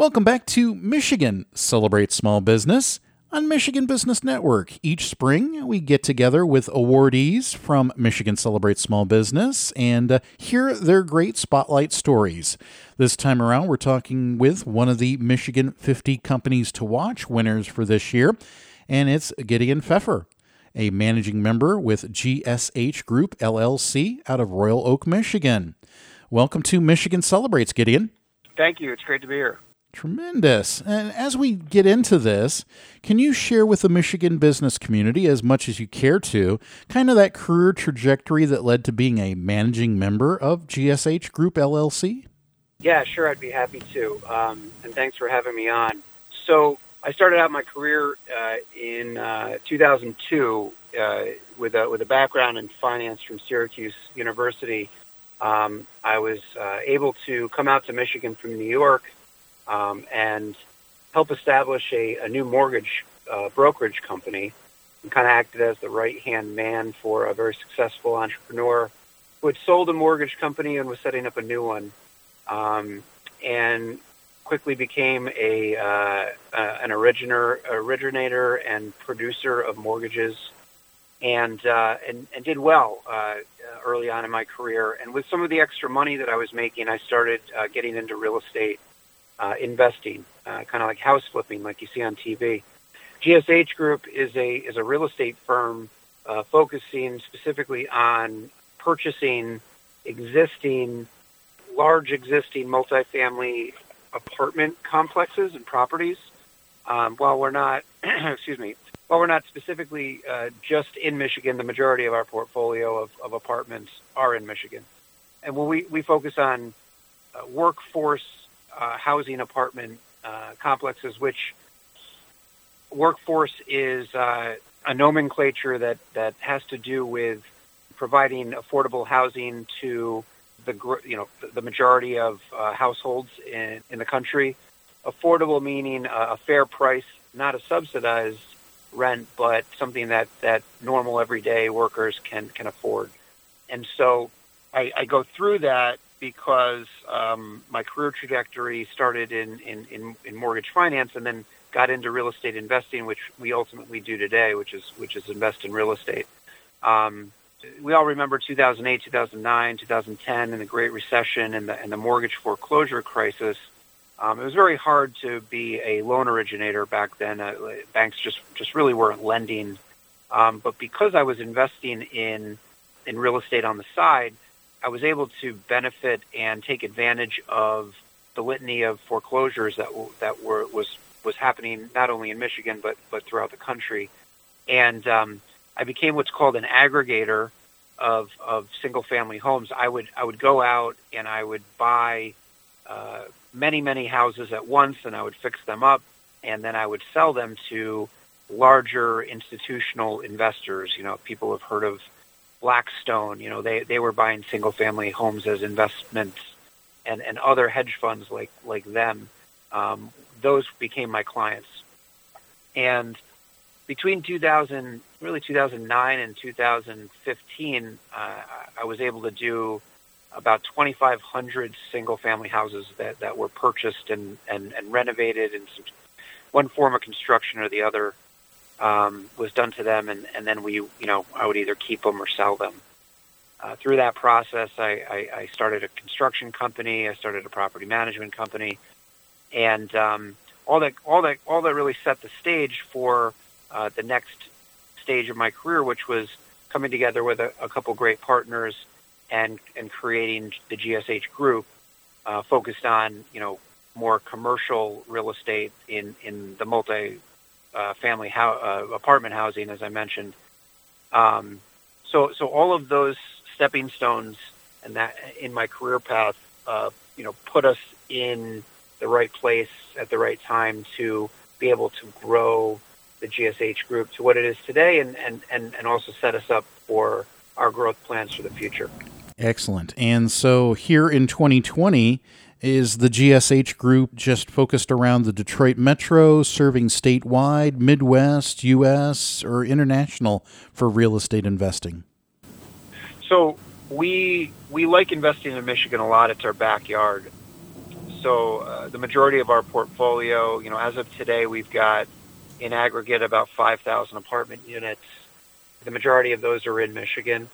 Welcome back to Michigan Celebrate Small Business on Michigan Business Network. Each spring, we get together with awardees from Michigan Celebrate Small Business and uh, hear their great spotlight stories. This time around, we're talking with one of the Michigan 50 Companies to Watch winners for this year, and it's Gideon Pfeffer, a managing member with GSH Group LLC out of Royal Oak, Michigan. Welcome to Michigan Celebrates, Gideon. Thank you. It's great to be here. Tremendous. And as we get into this, can you share with the Michigan business community, as much as you care to, kind of that career trajectory that led to being a managing member of GSH Group LLC? Yeah, sure. I'd be happy to. Um, and thanks for having me on. So, I started out my career uh, in uh, 2002 uh, with, a, with a background in finance from Syracuse University. Um, I was uh, able to come out to Michigan from New York um, and help establish a, a new mortgage uh, brokerage company and kind of acted as the right hand man for a very successful entrepreneur who had sold a mortgage company and was setting up a new one. Um, and quickly became a uh, uh, an originator, originator and producer of mortgages, and uh, and, and did well uh, early on in my career. And with some of the extra money that I was making, I started uh, getting into real estate uh, investing, uh, kind of like house flipping, like you see on TV. GSH Group is a is a real estate firm uh, focusing specifically on purchasing existing, large existing multifamily apartment complexes and properties. Um, while we're not, excuse me, while we're not specifically uh, just in Michigan, the majority of our portfolio of, of apartments are in Michigan, and when we we focus on uh, workforce uh, housing apartment uh, complexes, which workforce is uh, a nomenclature that, that has to do with providing affordable housing to the you know the majority of uh, households in, in the country. Affordable meaning a fair price, not a subsidized rent, but something that, that normal everyday workers can can afford. And so I, I go through that because um, my career trajectory started in, in, in, in, mortgage finance and then got into real estate investing, which we ultimately do today, which is which is invest in real estate. Um, we all remember 2008, 2009, 2010, and the Great Recession and the and the mortgage foreclosure crisis. Um, it was very hard to be a loan originator back then. Uh, banks just just really weren't lending. Um, but because I was investing in in real estate on the side, I was able to benefit and take advantage of the litany of foreclosures that that were was was happening not only in Michigan but but throughout the country, and um, I became what's called an aggregator of of single family homes. I would I would go out and I would buy uh, many many houses at once, and I would fix them up, and then I would sell them to larger institutional investors. You know, people have heard of Blackstone, you know, they, they were buying single family homes as investments and, and other hedge funds like, like them. Um, those became my clients. And between 2000, really 2009 and 2015, uh, I was able to do about 2,500 single family houses that, that were purchased and, and, and renovated in some, one form of construction or the other um, was done to them, and, and then we, you know, I would either keep them or sell them. Uh, through that process, I, I, I started a construction company. I started a property management company, and um, all that, all that, all that really set the stage for uh, the next stage of my career, which was coming together with a, a couple great partners and and creating the GSH group, uh, focused on you know more commercial real estate in in the multi uh, family ho- uh, apartment housing, as I mentioned. Um, so, so all of those stepping stones and that in my career path, uh, you know, put us in the right place at the right time to be able to grow the GSH group to what it is today, and and and, and also set us up for our growth plans for the future. Excellent. And so here in 2020 is the GSH group just focused around the Detroit metro, serving statewide, Midwest, U.S., or international for real estate investing? So we we like investing in Michigan a lot. It's our backyard. So uh, the majority of our portfolio, you know, as of today, we've got in aggregate about 5,000 apartment units. The majority of those are in Michigan.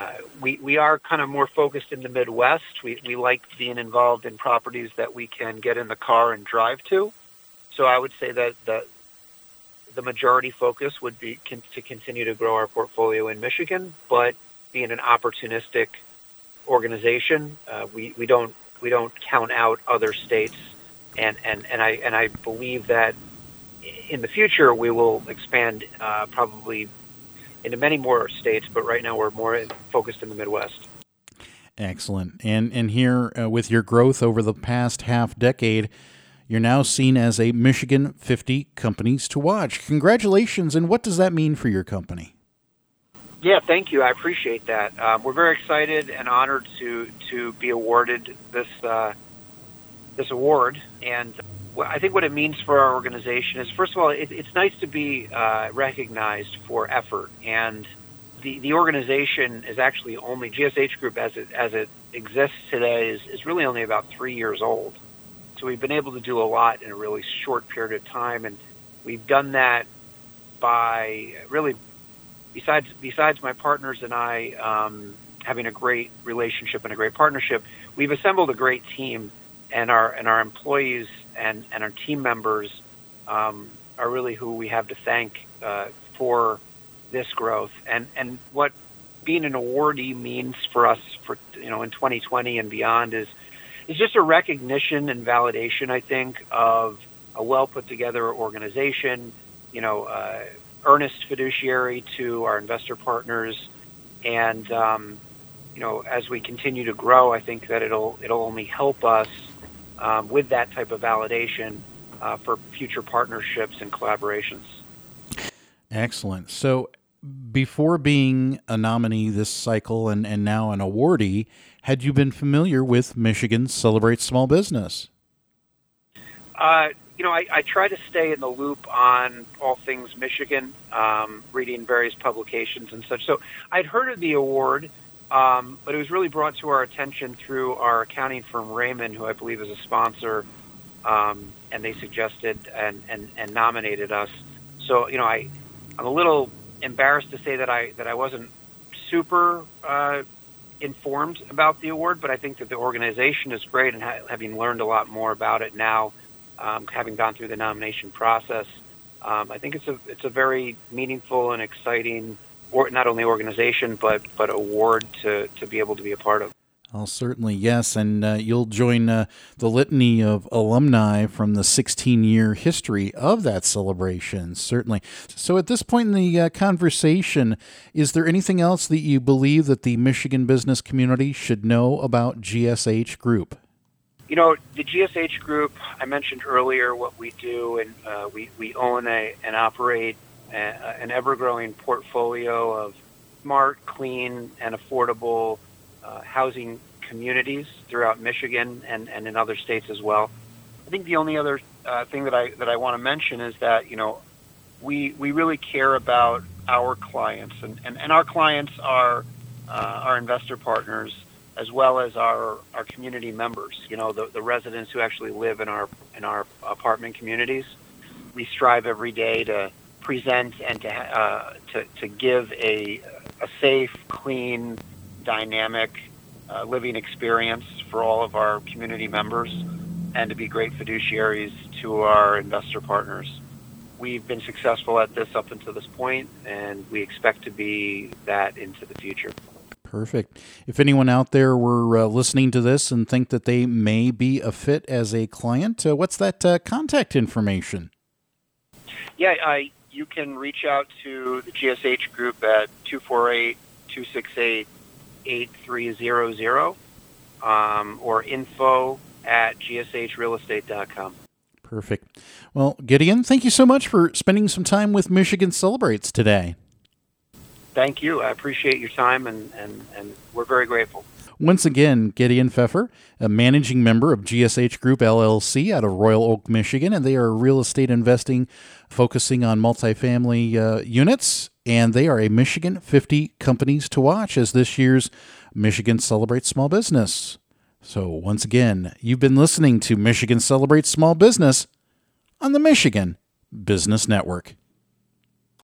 Uh, we, we are kind of more focused in the Midwest. We, we like being involved in properties that we can get in the car and drive to. So I would say that the, the majority focus would be con- to continue to grow our portfolio in Michigan, but being an opportunistic organization, uh, we, we don't we don't count out other states, and, and, and I and I believe that in the future we will expand uh, probably into many more states, but right now we're more focused in the Midwest. Excellent. And and here uh, with your growth over the past half decade, you're now seen as a Michigan 50 companies to watch. Congratulations! And what does that mean for your company? Yeah, thank you. I appreciate that. Um, we're very excited and honored to to be awarded this uh, this award, and I think what it means for our organization is, first of all, it, it's nice to be uh, recognized for effort, and the the organization is actually only GSH Group as it as it exists today is, is really only about three years old. So we've been able to do a lot in a really short period of time, and we've done that by really besides besides my partners and I um, having a great relationship and a great partnership, we've assembled a great team, and our and our employees and and our team members um, are really who we have to thank uh, for this growth. And and what being an awardee means for us for you know in 2020 and beyond is is just a recognition and validation I think of a well put together organization you know uh, earnest fiduciary to our investor partners, and um, you know, as we continue to grow, I think that it'll it'll only help us um, with that type of validation uh, for future partnerships and collaborations. Excellent. So, before being a nominee this cycle and, and now an awardee, had you been familiar with Michigan Celebrate Small Business? Uh, you know, I, I try to stay in the loop on all things Michigan, um, reading various publications and such. So I'd heard of the award, um, but it was really brought to our attention through our accounting firm Rehmann, who I believe is a sponsor, um, and they suggested and, and, and nominated us. So you know, I I'm a little embarrassed to say that I that I wasn't super uh, informed about the award, but I think that the organization is great, and ha- having learned a lot more about it now um, having gone through the nomination process. Um, I think it's a it's a very meaningful and exciting, or not only organization but but award to to be able to be a part of. Well, certainly, yes. And uh, you'll join uh, the litany of alumni from the 16 year history of that celebration, certainly. So, at this point in the uh, conversation, is there anything else that you believe that the Michigan business community should know about GSH Group? You know, the GSH Group, I mentioned earlier what we do, and uh, we, we own a, and operate an ever growing portfolio of smart, clean, and affordable uh, housing communities throughout Michigan and, and in other states as well. I think the only other uh, thing that I that I want to mention is that you know we we really care about our clients and, and, and our clients are uh, our investor partners as well as our, our community members, you know, the, the residents who actually live in our in our apartment communities. We strive every day to present and to uh, to, to give a, a safe, clean, dynamic uh, living experience for all of our community members, and to be great fiduciaries to our investor partners. We've been successful at this up until this point, and we expect to be that into the future. Perfect. If anyone out there were uh, listening to this and think that they may be a fit as a client, uh, what's that uh, contact information? Yeah, I, you can reach out to the GSH group at 248 268 8300 um, or info at gshrealestate.com. Perfect. Well, Gideon, thank you so much for spending some time with Michigan Celebrates today thank you. I appreciate your time, and, and, and we're very grateful. Once again, Gideon Pfeffer, a managing member of GSH Group LLC out of Royal Oak, Michigan, and they are real estate investing focusing on multifamily uh, units. And they are a Michigan 50 companies to watch as this year's Michigan Celebrates Small Business. So, once again, you've been listening to Michigan Celebrates Small Business on the Michigan Business Network.